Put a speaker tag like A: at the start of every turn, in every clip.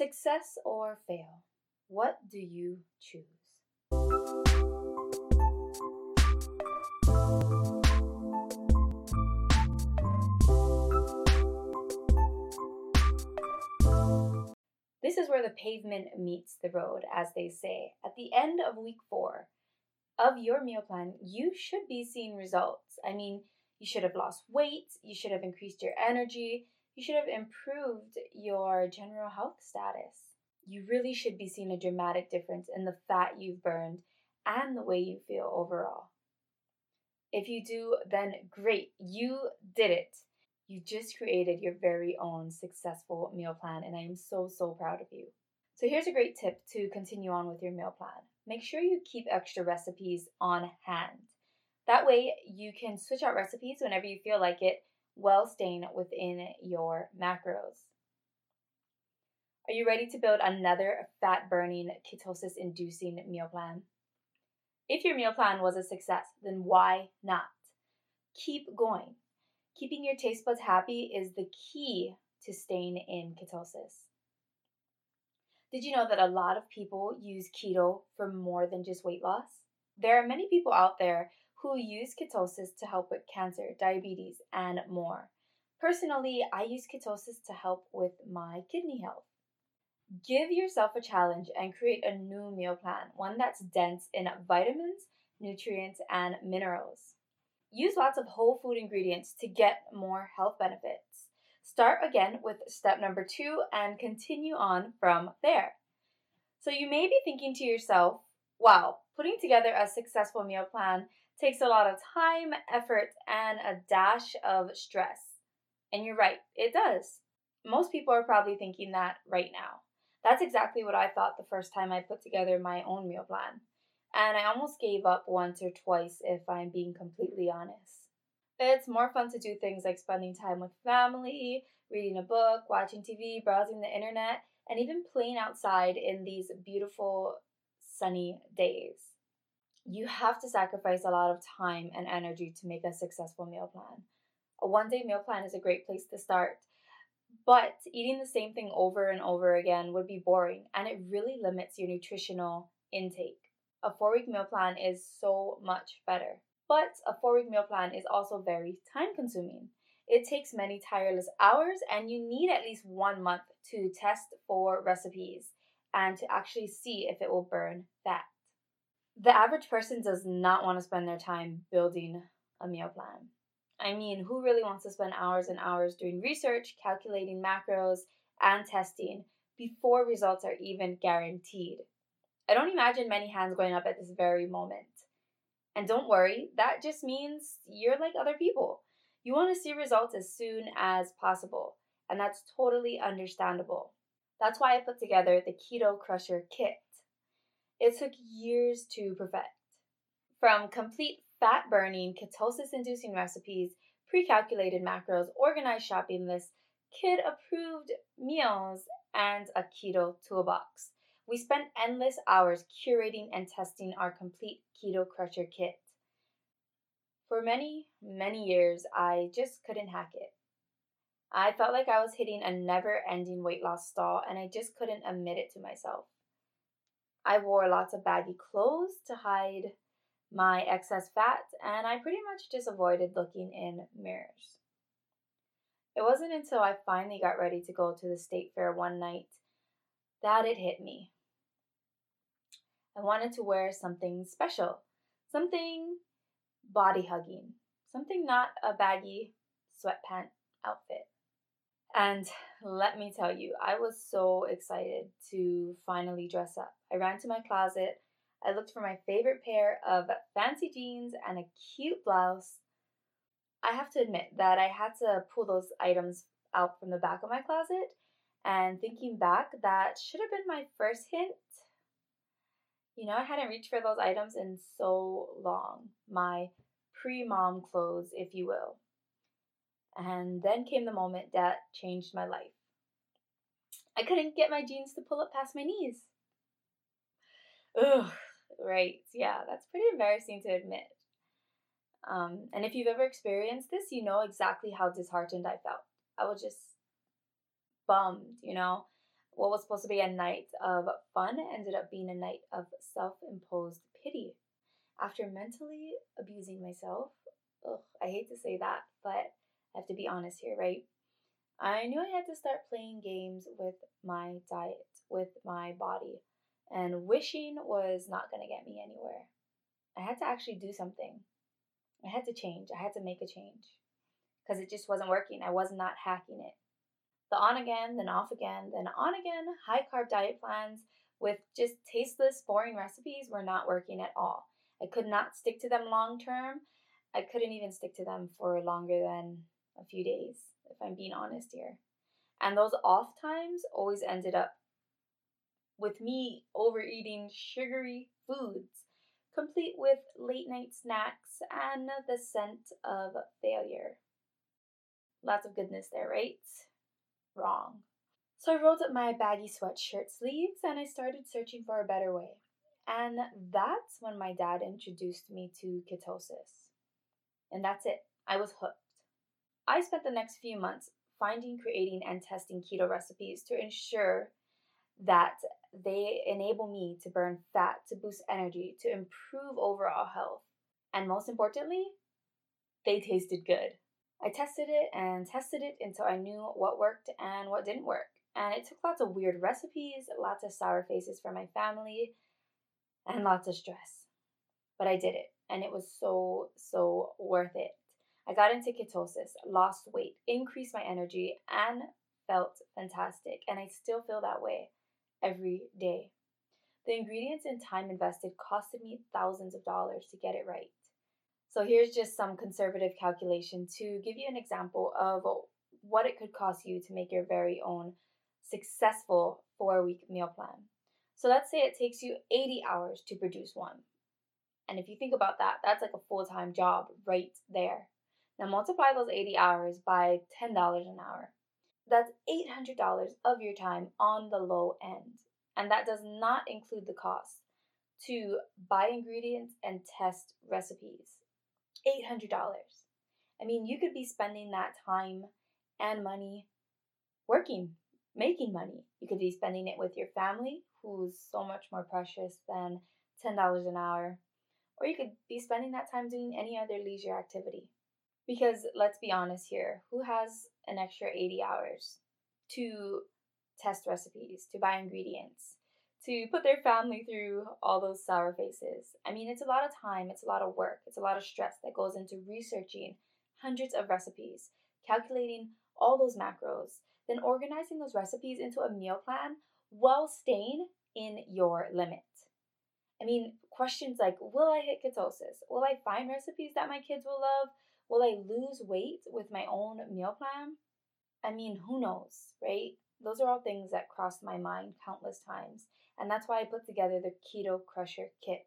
A: Success or fail? What do you choose? This is where the pavement meets the road, as they say. At the end of week four of your meal plan, you should be seeing results. I mean, you should have lost weight, you should have increased your energy, you should have improved your general health status. You really should be seeing a dramatic difference in the fat you've burned and the way you feel overall. If you do, then great, you did it. You just created your very own successful meal plan, and I am so, so proud of you. So, here's a great tip to continue on with your meal plan make sure you keep extra recipes on hand. That way, you can switch out recipes whenever you feel like it while staying within your macros. Are you ready to build another fat burning, ketosis inducing meal plan? If your meal plan was a success, then why not? Keep going. Keeping your taste buds happy is the key to staying in ketosis. Did you know that a lot of people use keto for more than just weight loss? There are many people out there who use ketosis to help with cancer, diabetes, and more. Personally, I use ketosis to help with my kidney health. Give yourself a challenge and create a new meal plan, one that's dense in vitamins, nutrients, and minerals. Use lots of whole food ingredients to get more health benefits. Start again with step number two and continue on from there. So you may be thinking to yourself, wow, putting together a successful meal plan takes a lot of time, effort, and a dash of stress. And you're right, it does. Most people are probably thinking that right now. That's exactly what I thought the first time I put together my own meal plan. And I almost gave up once or twice if I'm being completely honest. It's more fun to do things like spending time with family, reading a book, watching TV, browsing the internet, and even playing outside in these beautiful sunny days. You have to sacrifice a lot of time and energy to make a successful meal plan. A one day meal plan is a great place to start, but eating the same thing over and over again would be boring and it really limits your nutritional intake. A four week meal plan is so much better. But a four week meal plan is also very time consuming. It takes many tireless hours, and you need at least one month to test for recipes and to actually see if it will burn fat. The average person does not want to spend their time building a meal plan. I mean, who really wants to spend hours and hours doing research, calculating macros, and testing before results are even guaranteed? I don't imagine many hands going up at this very moment. And don't worry, that just means you're like other people. You want to see results as soon as possible, and that's totally understandable. That's why I put together the Keto Crusher Kit. It took years to perfect. From complete fat burning, ketosis inducing recipes, pre calculated macros, organized shopping lists, kid approved meals, and a keto toolbox. We spent endless hours curating and testing our complete Keto Crusher kit. For many, many years, I just couldn't hack it. I felt like I was hitting a never ending weight loss stall and I just couldn't admit it to myself. I wore lots of baggy clothes to hide my excess fat, and I pretty much just avoided looking in mirrors. It wasn't until I finally got ready to go to the state fair one night that it hit me. I wanted to wear something special, something body hugging, something not a baggy sweatpant outfit. And let me tell you, I was so excited to finally dress up. I ran to my closet. I looked for my favorite pair of fancy jeans and a cute blouse. I have to admit that I had to pull those items out from the back of my closet. And thinking back, that should have been my first hint. You know, I hadn't reached for those items in so long. My pre mom clothes, if you will. And then came the moment that changed my life. I couldn't get my jeans to pull up past my knees. Ugh, right. Yeah, that's pretty embarrassing to admit. Um, and if you've ever experienced this, you know exactly how disheartened I felt. I was just bummed, you know. what was supposed to be a night of fun ended up being a night of self imposed pity. After mentally abusing myself, ugh, I hate to say that, but I have to be honest here, right? I knew I had to start playing games with my diet, with my body, and wishing was not going to get me anywhere. I had to actually do something. I had to change. I had to make a change because it just wasn't working. I was not hacking it. The on again, then off again, then on again, high carb diet plans with just tasteless, boring recipes were not working at all. I could not stick to them long term. I couldn't even stick to them for longer than a few days, if I'm being honest here. And those off times always ended up with me overeating sugary foods, complete with late night snacks and the scent of failure. Lots of goodness there, right? Wrong. So I rolled up my baggy sweatshirt sleeves and I started searching for a better way. And that's when my dad introduced me to ketosis. And that's it. I was hooked. I spent the next few months finding, creating, and testing keto recipes to ensure that they enable me to burn fat, to boost energy, to improve overall health. And most importantly, they tasted good. I tested it and tested it until I knew what worked and what didn't work. And it took lots of weird recipes, lots of sour faces for my family, and lots of stress. But I did it, and it was so, so worth it. I got into ketosis, lost weight, increased my energy, and felt fantastic. And I still feel that way every day. The ingredients and time invested costed me thousands of dollars to get it right. So here's just some conservative calculation to give you an example of what it could cost you to make your very own successful four week meal plan. So let's say it takes you 80 hours to produce one. And if you think about that, that's like a full time job right there. Now multiply those 80 hours by $10 an hour. That's $800 of your time on the low end. And that does not include the cost to buy ingredients and test recipes. $800. I mean, you could be spending that time and money working, making money. You could be spending it with your family, who's so much more precious than $10 an hour. Or you could be spending that time doing any other leisure activity. Because let's be honest here, who has an extra 80 hours to test recipes, to buy ingredients, to put their family through all those sour faces? I mean, it's a lot of time, it's a lot of work, it's a lot of stress that goes into researching hundreds of recipes, calculating all those macros, then organizing those recipes into a meal plan while staying in your limit. I mean, questions like Will I hit ketosis? Will I find recipes that my kids will love? Will I lose weight with my own meal plan? I mean, who knows, right? Those are all things that crossed my mind countless times. And that's why I put together the Keto Crusher Kit,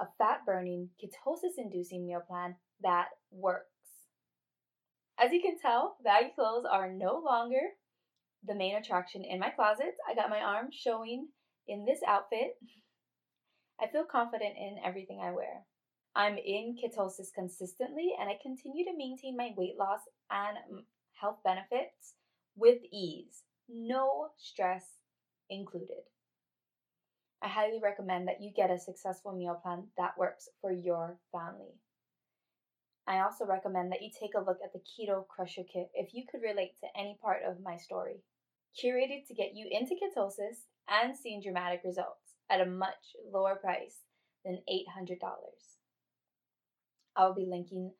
A: a fat burning, ketosis inducing meal plan that works. As you can tell, baggy clothes are no longer the main attraction in my closet. I got my arms showing in this outfit. I feel confident in everything I wear. I'm in ketosis consistently and I continue to maintain my weight loss and mm, health benefits with ease, no stress included. I highly recommend that you get a successful meal plan that works for your family. I also recommend that you take a look at the Keto Crusher Kit if you could relate to any part of my story. Curated to get you into ketosis and seeing dramatic results at a much lower price than $800. I'll be linking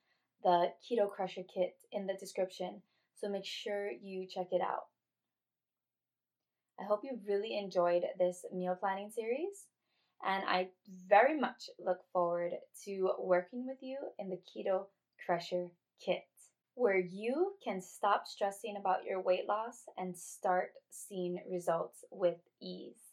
A: the Keto Crusher Kit in the description, so make sure you check it out. I hope you really enjoyed this meal planning series, and I very much look forward to working with you in the Keto Crusher Kit, where you can stop stressing about your weight loss and start seeing results with ease.